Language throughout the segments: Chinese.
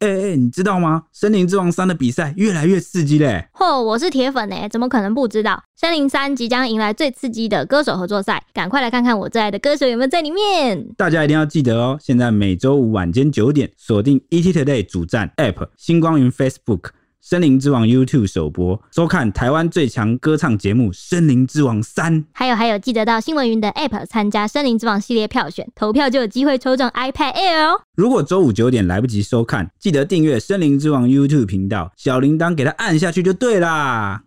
哎、欸、哎，你知道吗？《森林之王三》的比赛越来越刺激嘞！嚯，我是铁粉哎，怎么可能不知道？《森林三》即将迎来最刺激的歌手合作赛，赶快来看看我最爱的歌手有没有在里面！大家一定要记得哦，现在每周五晚间九点，锁定 ETtoday 主站 App、星光云 Facebook。声林之王 YouTube 首播，收看台湾最强歌唱节目《森林之王三》。还有还有，记得到新闻云的 App 参加《森林之王》系列票选，投票就有机会抽中 iPad Air 哦。如果周五九点来不及收看，记得订阅《森林之王》YouTube 频道，小铃铛给它按下去就对啦。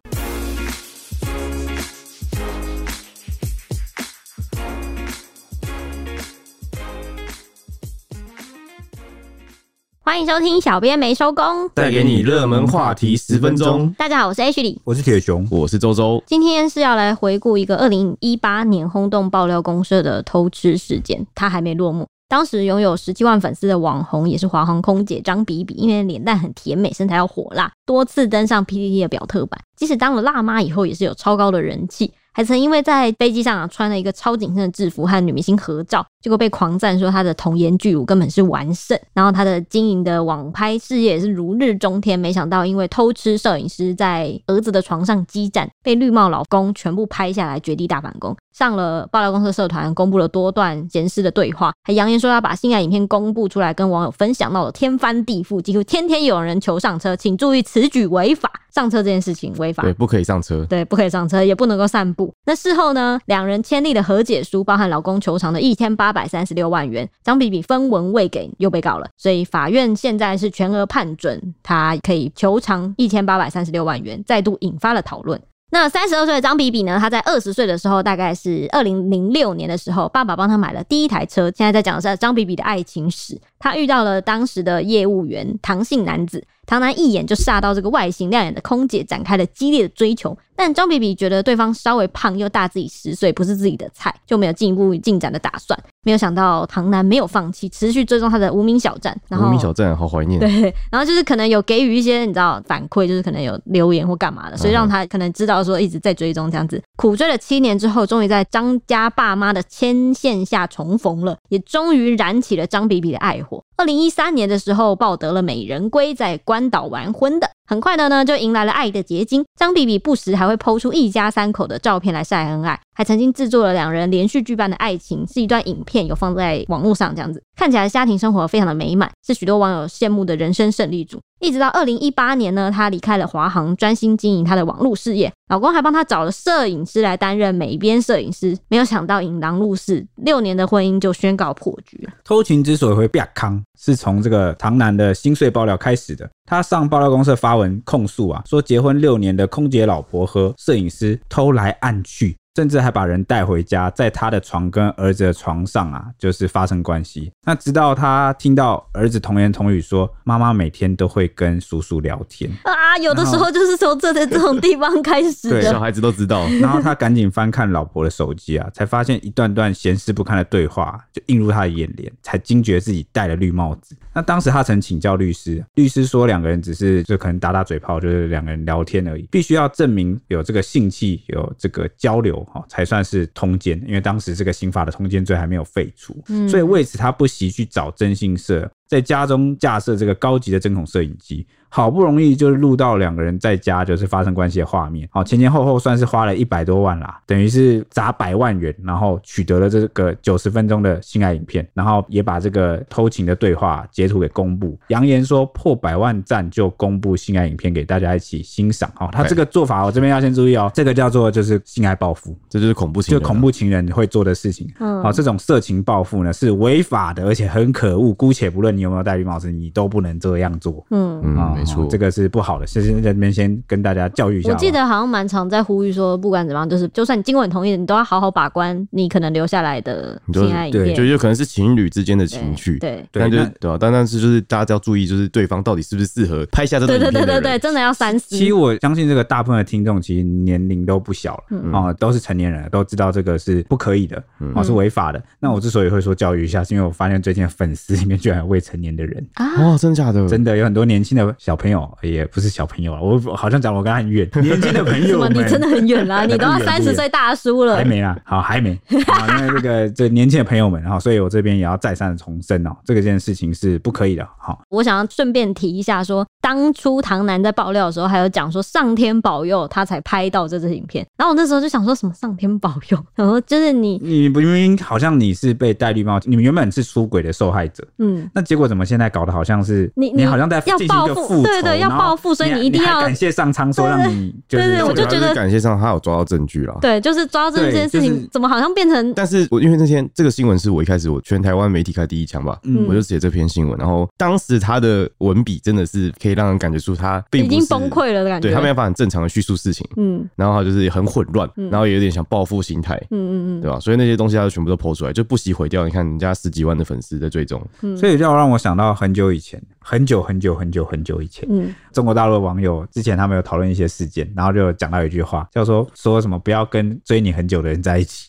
欢迎收听，小编没收工，带给你热门话题十分钟。大家好，我是 Ashley，我是铁熊，我是周周。今天是要来回顾一个二零一八年轰动爆料公社的偷吃事件，它还没落幕。当时拥有十七万粉丝的网红，也是华航空姐张比比，因为脸蛋很甜美，身材又火辣，多次登上 PTT 的表特版。即使当了辣妈以后，也是有超高的人气。还曾因为在飞机上啊穿了一个超紧身的制服和女明星合照，结果被狂赞说她的童颜巨乳根本是完胜。然后她的经营的网拍事业也是如日中天。没想到因为偷吃摄影师在儿子的床上激战，被绿帽老公全部拍下来，绝地大反攻。上了爆料公司社团，公布了多段闲事的对话，还扬言说要把性爱影片公布出来跟网友分享，闹得天翻地覆，几乎天天有人求上车。请注意，此举违法，上车这件事情违法，对，不可以上车，对，不可以上车，也不能够散步。那事后呢，两人签立的和解书，包含老公求偿的一千八百三十六万元，张比比分文未给，又被告了，所以法院现在是全额判准他可以求偿一千八百三十六万元，再度引发了讨论。那三十二岁的张比比呢？他在二十岁的时候，大概是二零零六年的时候，爸爸帮他买了第一台车。现在在讲的是张比比的爱情史。他遇到了当时的业务员唐姓男子，唐男一眼就煞到这个外形亮眼的空姐，展开了激烈的追求。但张比比觉得对方稍微胖又大自己十岁，不是自己的菜，就没有进一步进展的打算。没有想到唐男没有放弃，持续追踪他的无名小站。然后无名小站好怀念。对，然后就是可能有给予一些你知道反馈，就是可能有留言或干嘛的，所以让他可能知道说一直在追踪这样子。苦追了七年之后，终于在张家爸妈的牵线下重逢了，也终于燃起了张比比的爱火。二零一三年的时候，抱得了美人归，在关岛完婚的。很快的呢，就迎来了爱的结晶。张比比不时还会抛出一家三口的照片来晒恩爱，还曾经制作了两人连续剧般的爱情，是一段影片，有放在网络上，这样子看起来家庭生活非常的美满，是许多网友羡慕的人生胜利组。一直到二零一八年呢，她离开了华航，专心经营她的网络事业，老公还帮她找了摄影师来担任美编摄影师。没有想到引狼入室，六年的婚姻就宣告破局了。偷情之所以会变康，是从这个唐楠的心碎爆料开始的。他上爆料公社发文控诉啊，说结婚六年的空姐老婆和摄影师偷来暗去。甚至还把人带回家，在他的床跟儿子的床上啊，就是发生关系。那直到他听到儿子童言童语说，妈妈每天都会跟叔叔聊天 啊，有的时候就是从这的这种地方开始的。对，小孩子都知道。然后他赶紧翻看老婆的手机啊，才发现一段段闲事不堪的对话就映入他的眼帘，才惊觉自己戴了绿帽子。那当时他曾请教律师，律师说两个人只是就可能打打嘴炮，就是两个人聊天而已，必须要证明有这个性器，有这个交流。才算是通奸，因为当时这个刑法的通奸罪还没有废除，嗯，所以为此他不惜去找征信社，在家中架设这个高级的针孔摄影机。好不容易就是录到两个人在家就是发生关系的画面，好，前前后后算是花了一百多万啦，等于是砸百万元，然后取得了这个九十分钟的性爱影片，然后也把这个偷情的对话截图给公布，扬言说破百万赞就公布性爱影片给大家一起欣赏。哦，他这个做法我这边要先注意哦，这个叫做就是性爱报复，这就是恐怖情人，就恐怖情人会做的事情。嗯，好，这种色情报复呢是违法的，而且很可恶。姑且不论你有没有戴绿帽子，你都不能这样做。嗯嗯，没错，这个是不。好的，先先在这边先跟大家教育一下。我记得好像蛮常在呼吁说，不管怎么样，就是就算你经过你同意，你都要好好把关你可能留下来的性爱影片。对，就有可能是情侣之间的情趣。对，但就是对吧？但但是就是大家要注意，就是对方到底是不是适合拍下这种。对对对对，真的要三思。其实我相信这个大部分的听众其实年龄都不小了啊、嗯，都是成年人，都知道这个是不可以的啊，是违法的。那我之所以会说教育一下，是因为我发现最近粉丝里面居然有未成年的人啊！哇，真的假的？真的有很多年轻的小朋友，也不是小朋友了，我好像讲我跟他很远，年轻的朋友们，你真的很远啦，你都要三十岁大叔了，还没啦，好，还没。好，因为这个这年轻的朋友们，哈，所以我这边也要再三的重申哦，这个件事情是不可以的，好。我想要顺便提一下说，说当初唐楠在爆料的时候，还有讲说上天保佑他才拍到这支影片，然后我那时候就想说什么上天保佑，然后就是你你不明明好像你是被戴绿帽，你们原本是出轨的受害者，嗯，那结果怎么现在搞得好像是你你好像在进行一个复，对对，要报复，所以你一定要感谢上苍说让你，对对，我就觉得感谢上他有抓到证据了，对，就是抓到证据这件事情，怎么好像变成？但是我因为那天这个新闻是我一开始我全台湾媒体开第一枪吧，嗯，我就写这篇新闻，然后当时他的文笔真的是可以让人感觉出他并不是已经崩溃了的感觉，对他没有办法很正常的叙述事情，嗯，然后他就是很混乱，然后也有点想报复心态，嗯嗯嗯，对吧？所以那些东西他就全部都 po 出来，就不惜毁掉。你看人家十几万的粉丝在追踪，所以就让我想到很久以前，很久很久很久很久以前，嗯，中国大陆的网友之前他们有讨论一些事件，然后就讲到一句话，叫做说什么不要跟追你很久的人在一起啊。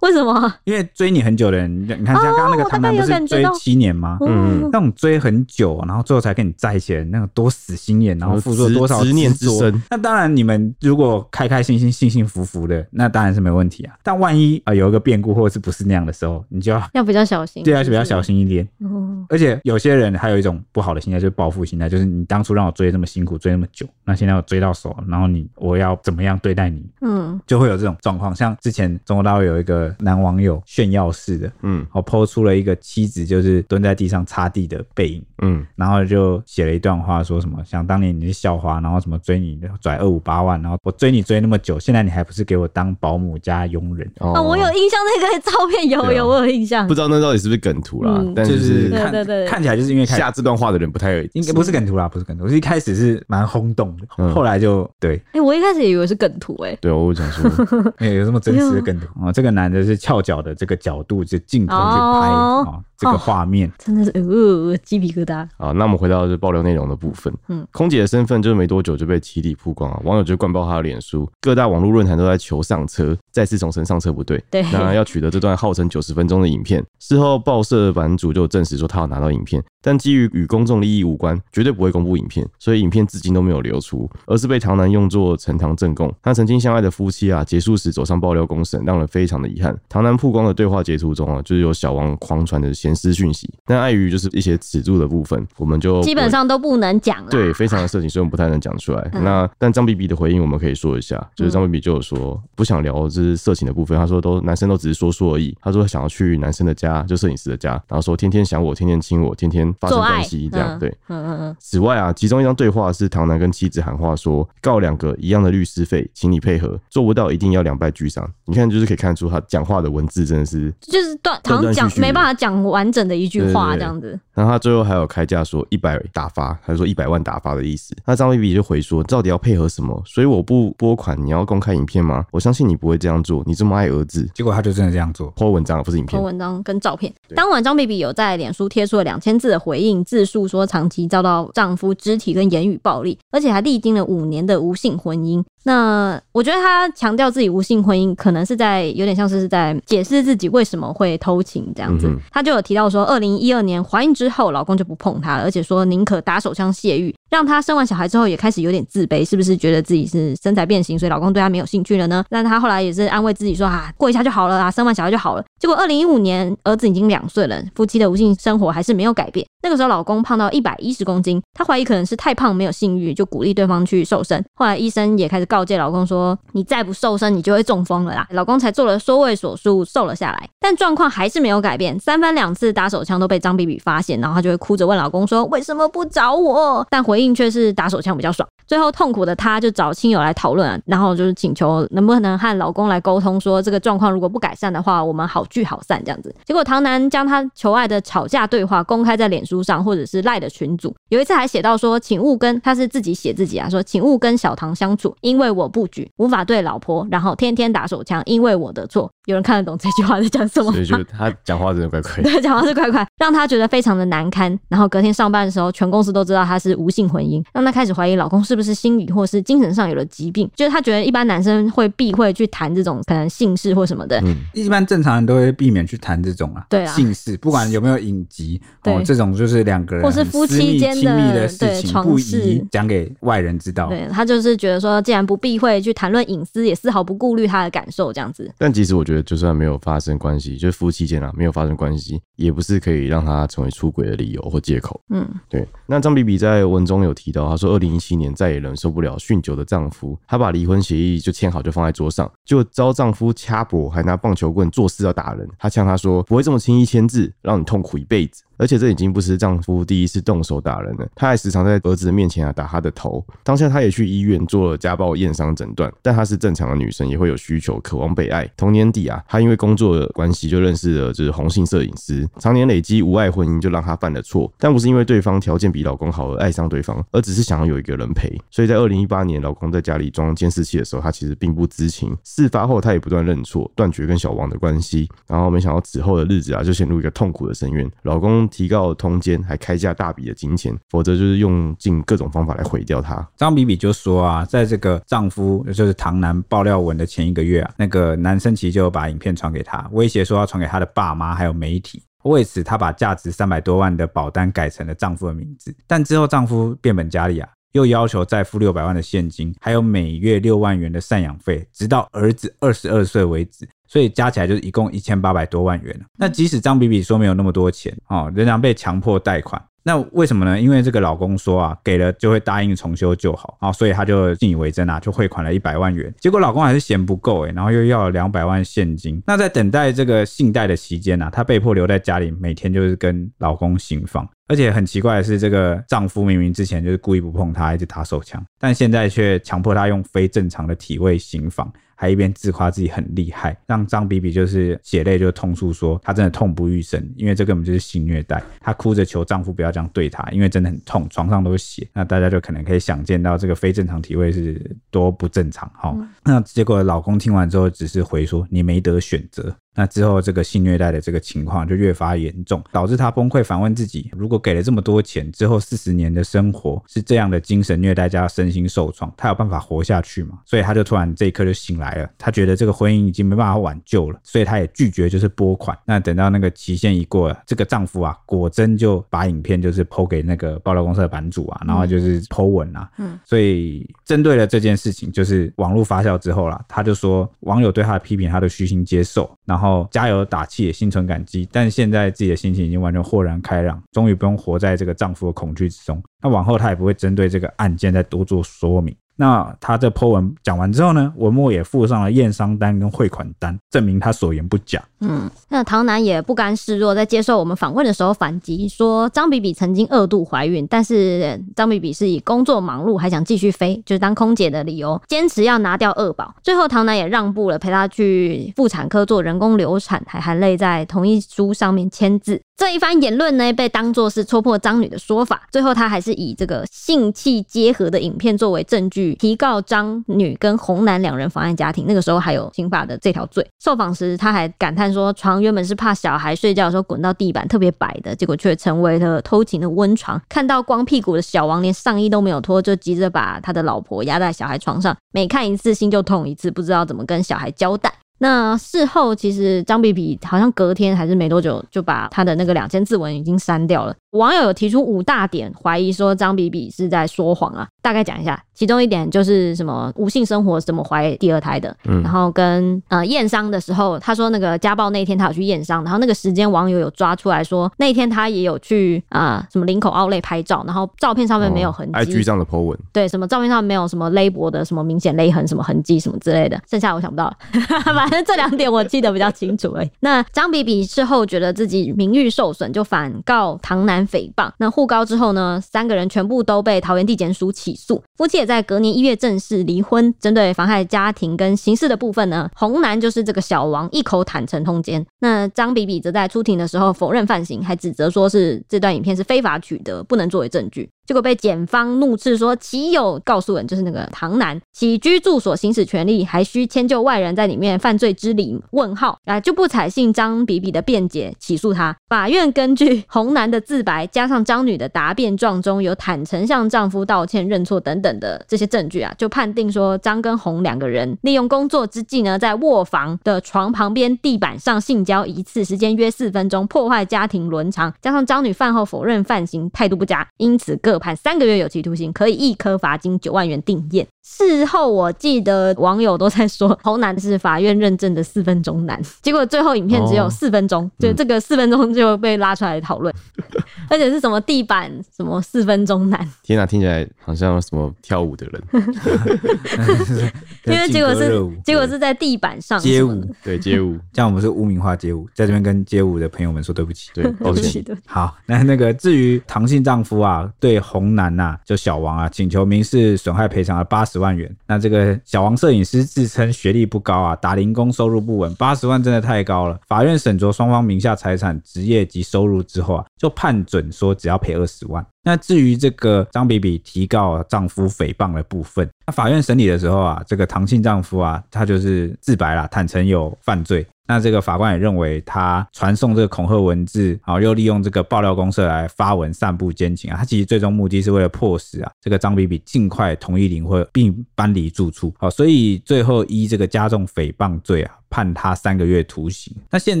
为什么？因为追你很久的人，你看像刚刚那个唐南不是追七年吗？嗯，那种追很久，然后最后才跟你在一起的，那个多死心眼，然后付出了多少执念之深。那当然，你们如果开开心心、幸幸福福的，那当然是没问题啊。但万一啊有一个变故，或者是不是那样的时候，你就要要比较小心，对，要比较小心一点。嗯，而且有些人还有一种不好的心态，就是报复心态，就是你当初让我追这么辛苦，追那么久，那现在我追到手，然后你我要怎么样对待你？嗯，就会有这种状况。像之前中国大陆有一个男网友。炫耀式的，嗯，我 po 出了一个妻子就是蹲在地上擦地的背影，嗯，然后就写了一段话，说什么想当年你是校花，然后什么追你拽二五八万，然后我追你追那么久，现在你还不是给我当保姆加佣人？哦，我有印象那个照片，有有我有印象，不知道那到底是不是梗图啦，但就是看看起来就是因为下这段话的人不太应该不是梗图啦，不是梗图，是一开始是蛮轰动的，后来就对，哎，我一开始也以为是梗图，哎，对，我想说，哎，有这么真实的梗图？啊？这个男的是翘脚的。这个角度就镜头去拍啊，这个画面真的是呃鸡皮疙瘩啊。那我们回到这爆料内容的部分，嗯，空姐的身份就是没多久就被起底曝光啊，网友就灌爆她的脸书，各大网络论坛都在求上车，再次重申上车不对。对，那要取得这段号称九十分钟的影片，事后报社版主就证实说他要拿到影片，但基于与公众利益无关，绝对不会公布影片，所以影片至今都没有流出，而是被唐南用作呈堂证供。他曾经相爱的夫妻啊，结束时走上爆料公审，让人非常的遗憾。唐南曝光的对话截图中啊，就是有小王狂传的闲私讯息，但碍于就是一些尺度的部分，我们就基本上都不能讲了。对，非常的色情，所以我们不太能讲出来。嗯、那但张比比的回应我们可以说一下，就是张比比就有说不想聊就是色情的部分，他说都男生都只是说说而已，他说想要去男生的家，就摄影师的家，然后说天天想我，天天亲我，天天发生关系这样。对，嗯嗯嗯。此外啊，其中一张对话是唐南跟妻子喊话说告两个一样的律师费，请你配合，做不到一定要两败俱伤。你看，就是可以看出他讲话的文字真的是就是断。好像讲没办法讲完整的一句话这样子，然后他最后还有开价说一百打发，还是说一百万打发的意思。那张比比就回说，到底要配合什么？所以我不拨款，你要公开影片吗？我相信你不会这样做，你这么爱儿子。结果他就真的这样做，po 文章不是影片，po 文章跟照片。当晚张比比有在脸书贴出了两千字的回应，自述说长期遭到丈夫肢体跟言语暴力，而且还历经了五年的无性婚姻。那我觉得他强调自己无性婚姻，可能是在有点像是是在解释自己为什么会偷情这样子。他就有提到说，二零一二年怀孕之后，老公就不碰她了，而且说宁可打手枪泄欲。让她生完小孩之后也开始有点自卑，是不是觉得自己是身材变形，所以老公对她没有兴趣了呢？但她后来也是安慰自己说啊，过一下就好了啊，生完小孩就好了。结果二零一五年儿子已经两岁了，夫妻的无性生活还是没有改变。那个时候老公胖到一百一十公斤，她怀疑可能是太胖没有性欲，就鼓励对方去瘦身。后来医生也开始告诫老公说，你再不瘦身，你就会中风了啦。老公才做了缩胃手术，瘦了下来，但状况还是没有改变。三番两次打手枪都被张比比发现，然后她就会哭着问老公说，为什么不找我？但回应却是打手。枪比较爽，最后痛苦的她就找亲友来讨论，然后就是请求能不能和老公来沟通，说这个状况如果不改善的话，我们好聚好散这样子。结果唐楠将他求爱的吵架对话公开在脸书上或者是赖的群组，有一次还写到说，请勿跟他是自己写自己啊，说请勿跟小唐相处，因为我不举，无法对老婆，然后天天打手枪，因为我的错。有人看得懂这句话在讲什么？所以就他讲话真的怪怪，对，讲话是怪怪，让他觉得非常的难堪。然后隔天上班的时候，全公司都知道他是无性婚姻，让他开始怀疑老公是不不是心理或是精神上有了疾病，就是他觉得一般男生会避讳去谈这种可能性事或什么的。嗯，一般正常人都会避免去谈这种啊，对啊，性事不管有没有隐疾，对哦，这种就是两个人或是夫妻间的亲密的事情，不宜讲给外人知道。对，他就是觉得说，既然不避讳去谈论隐私，也丝毫不顾虑他的感受，这样子。但其实我觉得，就算没有发生关系，就是夫妻间啊没有发生关系，也不是可以让他成为出轨的理由或借口。嗯，对。那张比比在文中有提到，他说，二零一七年再也忍受不了酗酒的丈夫，她把离婚协议就签好，就放在桌上，就遭丈夫掐脖，还拿棒球棍作势要打人。她呛他说：“不会这么轻易签字，让你痛苦一辈子。”而且这已经不是丈夫第一次动手打人了，他还时常在儿子的面前啊打他的头。当下他也去医院做了家暴验伤诊断，但她是正常的女生，也会有需求，渴望被爱。同年底啊，她因为工作的关系就认识了就是红姓摄影师，常年累积无爱婚姻就让她犯了错，但不是因为对方条件比老公好而爱上对方，而只是想要有一个人陪。所以在二零一八年，老公在家里装监视器的时候，她其实并不知情。事发后，她也不断认错，断绝跟小王的关系。然后没想到此后的日子啊，就陷入一个痛苦的深渊。老公提告通奸。还开价大笔的金钱，否则就是用尽各种方法来毁掉她。张比比就说啊，在这个丈夫就是唐男爆料文的前一个月啊，那个男生其实就把影片传给她，威胁说要传给他的爸妈还有媒体。为此，她把价值三百多万的保单改成了丈夫的名字。但之后丈夫变本加厉啊，又要求再付六百万的现金，还有每月六万元的赡养费，直到儿子二十二岁为止。所以加起来就是一共一千八百多万元。那即使张比比说没有那么多钱哦，仍然被强迫贷款。那为什么呢？因为这个老公说啊，给了就会答应重修就好啊，所以他就信以为真啊，就汇款了一百万元。结果老公还是嫌不够诶，然后又要了两百万现金。那在等待这个信贷的期间呢，她被迫留在家里，每天就是跟老公行房。而且很奇怪的是，这个丈夫明明之前就是故意不碰她，一直打手枪，但现在却强迫她用非正常的体位行房。还一边自夸自己很厉害，让张比比就是血泪就痛诉说，她真的痛不欲生，因为这根本就是性虐待。她哭着求丈夫不要这样对她，因为真的很痛，床上都是血。那大家就可能可以想见到这个非正常体位是多不正常哈。嗯、那结果老公听完之后只是回说，你没得选择。那之后，这个性虐待的这个情况就越发严重，导致他崩溃，反问自己：如果给了这么多钱，之后四十年的生活是这样的精神虐待加身心受创，他有办法活下去吗？所以他就突然这一刻就醒来了，他觉得这个婚姻已经没办法挽救了，所以他也拒绝就是拨款。那等到那个期限一过了，这个丈夫啊，果真就把影片就是 PO 给那个爆料公司的版主啊，然后就是 PO 文啊，嗯，所以针对了这件事情，就是网络发酵之后啦，他就说网友对他的批评，他都虚心接受，然后。加油打气，也心存感激，但现在自己的心情已经完全豁然开朗，终于不用活在这个丈夫的恐惧之中。那往后她也不会针对这个案件再多做说明。那他这 po 文讲完之后呢，文末也附上了验伤单跟汇款单，证明他所言不假。嗯，那唐楠也不甘示弱，在接受我们访问的时候反击说，张比比曾经二度怀孕，但是张比比是以工作忙碌还想继续飞，就是当空姐的理由，坚持要拿掉二宝。最后唐楠也让步了，陪她去妇产科做人工流产，还含泪在同意书上面签字。这一番言论呢，被当作是戳破张女的说法。最后他还是以这个性器结合的影片作为证据。提告张女跟洪男两人妨碍家庭，那个时候还有刑法的这条罪。受访时，他还感叹说，床原本是怕小孩睡觉的时候滚到地板特别白的，结果却成为了偷情的温床。看到光屁股的小王连上衣都没有脱，就急着把他的老婆压在小孩床上，每看一次心就痛一次，不知道怎么跟小孩交代。那事后其实张比比好像隔天还是没多久就把他的那个两千字文已经删掉了。网友有提出五大点怀疑说张比比是在说谎啊，大概讲一下。其中一点就是什么无性生活怎么怀第二胎的，嗯，然后跟呃验伤的时候，他说那个家暴那天他有去验伤，然后那个时间网友有抓出来说那天他也有去啊、呃、什么林口奥莱拍照，然后照片上面没有痕迹，IG 上的 po 文，对，什么照片上没有什么勒脖的什么明显勒痕什么痕迹什么之类的，剩下我想不到了，反正这两点我记得比较清楚而已。那张比比事后觉得自己名誉受损，就反告唐男诽谤。那互告之后呢，三个人全部都被桃园地检署起诉，夫妻也。在隔年一月正式离婚。针对妨害家庭跟刑事的部分呢，洪男就是这个小王一口坦承通奸。那张比比则在出庭的时候否认犯行，还指责说是这段影片是非法取得，不能作为证据。结果被检方怒斥说，岂有告诉人就是那个唐男，起居住所行使权利，还需迁就外人在里面犯罪之理？问号啊，就不采信张比比的辩解，起诉他。法院根据红男的自白，加上张女的答辩状中有坦诚向丈夫道歉、认错等等的这些证据啊，就判定说张跟红两个人利用工作之际呢，在卧房的床旁边地板上性交一次，时间约四分钟，破坏家庭伦常，加上张女饭后否认犯行，态度不佳，因此各判三个月有期徒刑，可以一颗罚金九万元定验。事后我记得网友都在说侯男是法院认证的四分钟男，结果最后影片只有四分钟，就这个四分钟就被拉出来讨论，而且是什么地板什么四分钟男，天哪，听起来好像什么跳舞的人，因为结果是结果是在地板上街舞，对街舞，这样我们是污名化街舞，在这边跟街舞的朋友们说对不起，对，抱歉。好，那那个至于唐姓丈夫啊，对洪男呐，就小王啊，请求民事损害赔偿了八十万元。那这个小王摄影师自称学历不高啊，打零工，收入不稳，八十万真的太高了。法院审酌双方名下财产、职业及收入之后啊，就判准说只要赔二十万。那至于这个张比比提告丈夫诽谤的部分，那法院审理的时候啊，这个唐姓丈夫啊，他就是自白了，坦诚有犯罪。那这个法官也认为他传送这个恐吓文字，啊，又利用这个爆料公社来发文散布奸情啊，他其实最终目的是为了迫使啊这个张比比尽快同意离婚并搬离住处，好，所以最后依这个加重诽谤罪啊。判他三个月徒刑。那现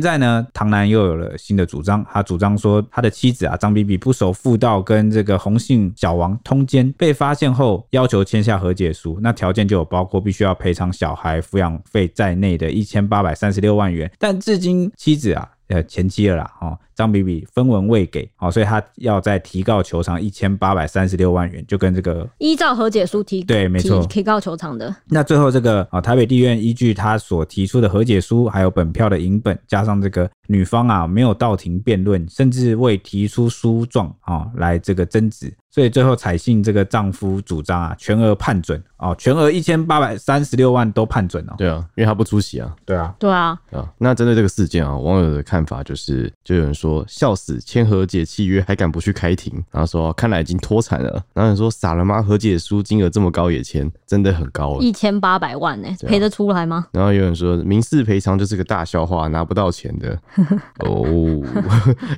在呢？唐楠又有了新的主张，他主张说他的妻子啊张比比不守妇道，跟这个红杏小王通奸，被发现后要求签下和解书，那条件就有包括必须要赔偿小孩抚养费在内的一千八百三十六万元，但至今妻子啊。呃，前妻了啦，哦，张比比分文未给，哦，所以他要再提告球场一千八百三十六万元，就跟这个依照和解书提对，没错，提告球场的。那最后这个啊，台北地院依据他所提出的和解书，还有本票的影本，加上这个女方啊没有到庭辩论，甚至未提出诉状啊来这个争执。所以最后采信这个丈夫主张啊，全额判准哦，全额一千八百三十六万都判准哦。对啊，因为他不出席啊。对啊，对啊。啊，那针对这个事件啊，网友的看法就是，就有人说笑死，签和解契约还敢不去开庭？然后说看来已经脱产了。然后有人说傻了吗？和解书金额这么高也签，真的很高，一千八百万呢，赔得出来吗？然后有人说民事赔偿就是个大笑话，拿不到钱的。哦，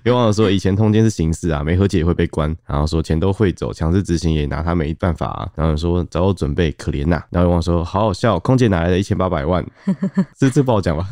有网友说以前通奸是刑事啊，没和解也会被关。然后说钱都会走，强制执行也拿他没办法啊。然后说早有准备，可怜呐、啊。然后王说好好笑，空姐哪来的一千八百万？这这不好讲吧？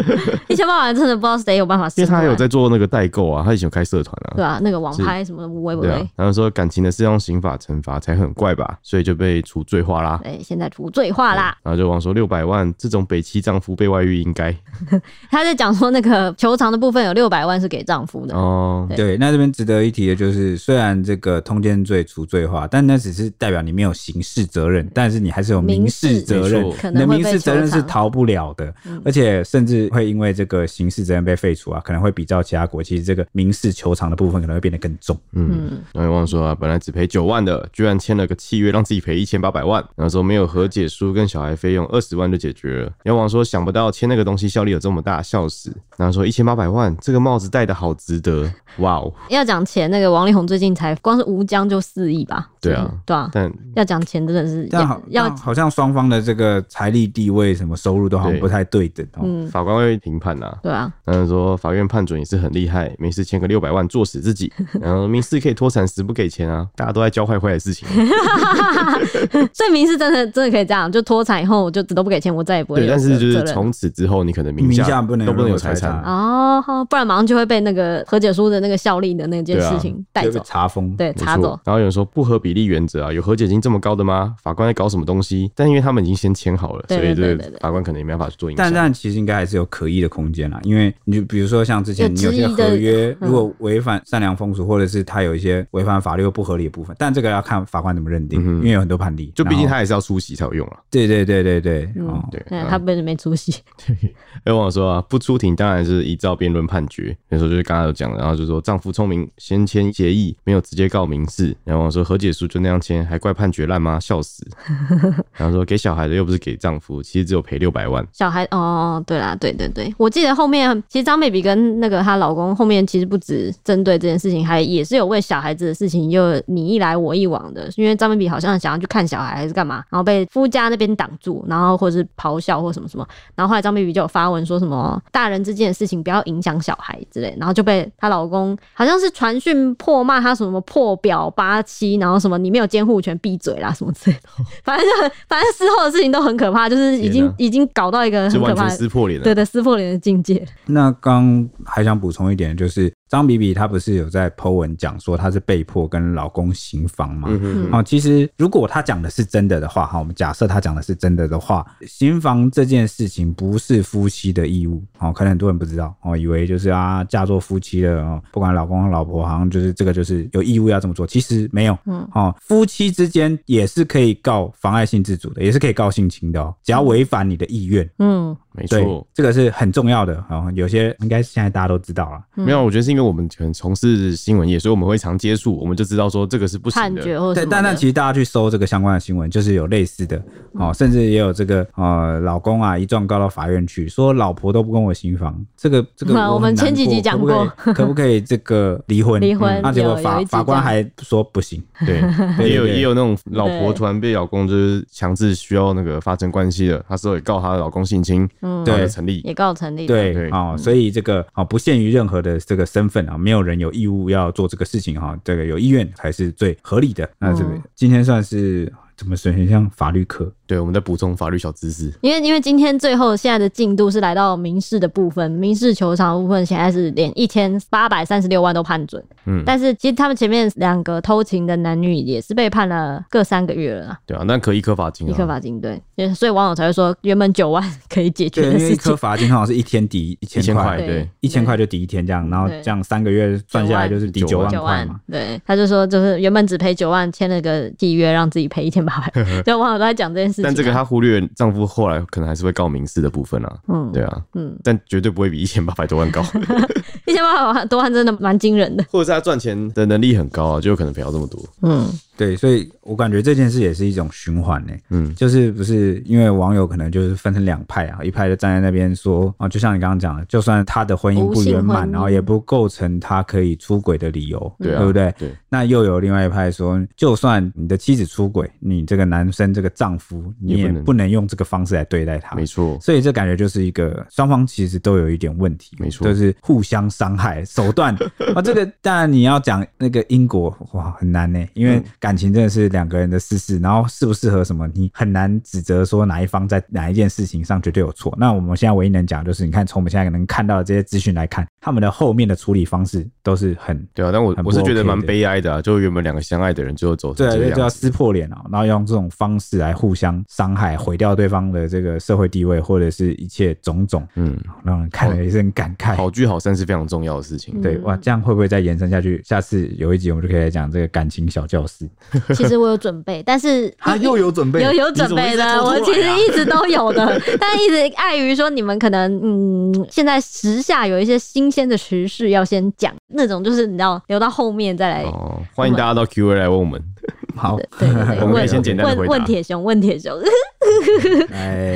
一千八百万真的不知道谁有办法，因为他有在做那个代购啊，他以前有开社团啊。对啊，那个网拍什么的，会不会？然后说感情的是用刑法惩罚才很怪吧，所以就被除罪化啦。对，现在除罪化啦。然后就王说六百万这种北七丈夫被外遇应该。他在讲说那个求偿的部分有六百万是给丈夫的哦。对，对，那这边值得一提的就是，虽然这个通奸罪除罪化，但那只是代表你没有刑事责任，但是你还是有民事责任，你的民事责任是逃不了的，而且甚至会因为这个刑事责任被废除啊，可能会比照其他国，其实这个民事求偿的部分可能会变得更重。嗯，然后忘了说啊，本来只赔九万的，居然签了个契约让自己赔一千八百万，然后说没有和解书跟小孩费用二十万就解决了。然后忘了说想不到签那个东西效力有这么大，笑死。然后说一千八百万，这个帽子戴的好值得，哇哦！要讲钱，那个王力宏最近才光是吴江就四亿吧？对啊，对啊。但要讲钱真的是，但好要好像双方的这个财力地位、什么收入都好像不太对等。嗯，法官会评判呐。对啊。然后说法院判准也是很厉害，没事签个六百万作死自己，然后民事可以脱产，死不给钱啊！大家都在教坏坏的事情。所以民事真的真的可以这样，就脱产以后就死都不给钱，我再也不会。对，但是就是从此之后，你可能名下不能都不能有财产哦，不然马上就会被那个和解书的那个效力的那件事情带走，查封，对，查走。然后有人说不合比例原则啊，有和解金这么高的吗？法官在搞什么东西？但因为他们已经先签好了，所以这个法官可能也没办法去做影响。但但其实应该还是有可议的空间啦，因为你比如说像之前你有些合约如果违反善良风俗，或者是他有一些违反法律又不合理的部分，但这个要看法官怎么认定，因为有很多判例。就毕竟他还是要出席才有用啊。对对对对对，哦对，他不是没出席。有网友说啊，不出庭当然是依照辩论判决。那时候就是刚刚有讲，然后就说丈夫聪明，先签协议，没有直接告民事。事。然后我说和解书就那样签，还怪判决烂吗？笑死。然后说给小孩的又不是给丈夫，其实只有赔六百万。小孩哦，对啦，对对对，我记得后面其实张 baby 跟那个她老公后面其实不止针对这件事情，还也是有为小孩子的事情又你一来我一往的，因为张 baby 好像想要去看小孩还是干嘛，然后被夫家那边挡住，然后或者是咆哮或什么什么，然后后来张 baby 就有发文说什么大人之间的事情不要影响小孩之类，然后就被她老公好像是传讯破骂她什么破表八七，然后什么你没有监护权闭嘴啦什么之类的，反正就很反正事后的事情都很可怕，就是已经已经搞到一个很可怕的撕破脸了，对的撕破脸的境界。那刚还想补充一点就是。张比比她不是有在 po 文讲说她是被迫跟老公行房吗？哦，其实如果她讲的是真的的话，哈，我们假设她讲的是真的的话，行房这件事情不是夫妻的义务，哦，可能很多人不知道，哦，以为就是啊，嫁做夫妻了哦，不管老公和老婆，好像就是这个就是有义务要这么做，其实没有，嗯，哦，夫妻之间也是可以告妨碍性自主的，也是可以告性侵的哦，只要违反你的意愿，嗯，没错，这个是很重要的，哦，有些应该现在大家都知道了，没有，我觉得是因为。我们可能从事新闻业，所以我们会常接触，我们就知道说这个是不行的。对，但但其实大家去搜这个相关的新闻，就是有类似的哦，甚至也有这个呃，老公啊一状告到法院去，说老婆都不跟我行房，这个这个我，我们前几集讲过，可不可以，可不可以这个离婚？离婚，那结果法法官还说不行。对，也有也有那种老婆突然被老公就是强制需要那个发生关系的，她说也告她的老公性侵，嗯，对，成立，也告成立，对，哦，所以这个哦不限于任何的这个身份啊，没有人有义务要做这个事情哈，这个有意愿才是最合理的。那这个今天算是。怎么说很像法律课？对，我们在补充法律小知识。因为因为今天最后现在的进度是来到民事的部分，民事求偿部分现在是连一千八百三十六万都判准。嗯，但是其实他们前面两个偷情的男女也是被判了各三个月了。对啊，那可以一颗罚金，一颗罚金。对，所以网友才会说，原本九万可以解决的事情，因为一颗罚金好像是一天抵一千块，对，一千块就抵一天这样，然后这样三个月算下来就是抵九万块嘛。对，他就说就是原本只赔九万，签了个契约让自己赔一千八百。就网友都在讲这件事情，但这个她忽略丈夫后来可能还是会告民事的部分啊。嗯，对啊，嗯，但绝对不会比一千八百多万高。一千八百多万真的蛮惊人的，或者是他赚钱的能力很高啊，就有可能赔到这么多。嗯。对，所以我感觉这件事也是一种循环呢。嗯，就是不是因为网友可能就是分成两派啊，一派就站在那边说啊，就像你刚刚讲的，就算他的婚姻不圆满，然后也不构成他可以出轨的理由，对，对不对？对。那又有另外一派说，就算你的妻子出轨，你这个男生这个丈夫，你也不能用这个方式来对待他。没错。所以这感觉就是一个双方其实都有一点问题，没错，就是互相伤害手段啊。这个当然你要讲那个因果哇，很难呢，因为。感情真的是两个人的私事，然后适不适合什么，你很难指责说哪一方在哪一件事情上绝对有错。那我们现在唯一能讲就是，你看从我们现在能看到的这些资讯来看，他们的后面的处理方式都是很对啊。但我、OK、我是觉得蛮悲哀的啊，就原本两个相爱的人最后走成这样，对，就要撕破脸啊，然后用这种方式来互相伤害，毁掉对方的这个社会地位或者是一切种种，嗯，让人看了也是很感慨。好聚好散是非常重要的事情，对哇，这样会不会再延伸下去？下次有一集我们就可以来讲这个感情小教室。其实我有准备，但是他又有准备，有有准备的，我其实一直都有的，但一直碍于说你们可能嗯，现在时下有一些新鲜的时事要先讲，那种就是你知道留到后面再来。哦，欢迎大家到 Q&A 来问我们。好，对对对，我们可以先简单回答。问铁雄，问铁雄，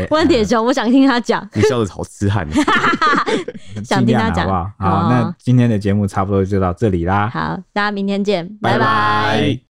问铁雄，我想听他讲。你笑的好痴汉，想听他讲，好不好？好，那今天的节目差不多就到这里啦。好，大家明天见，拜拜。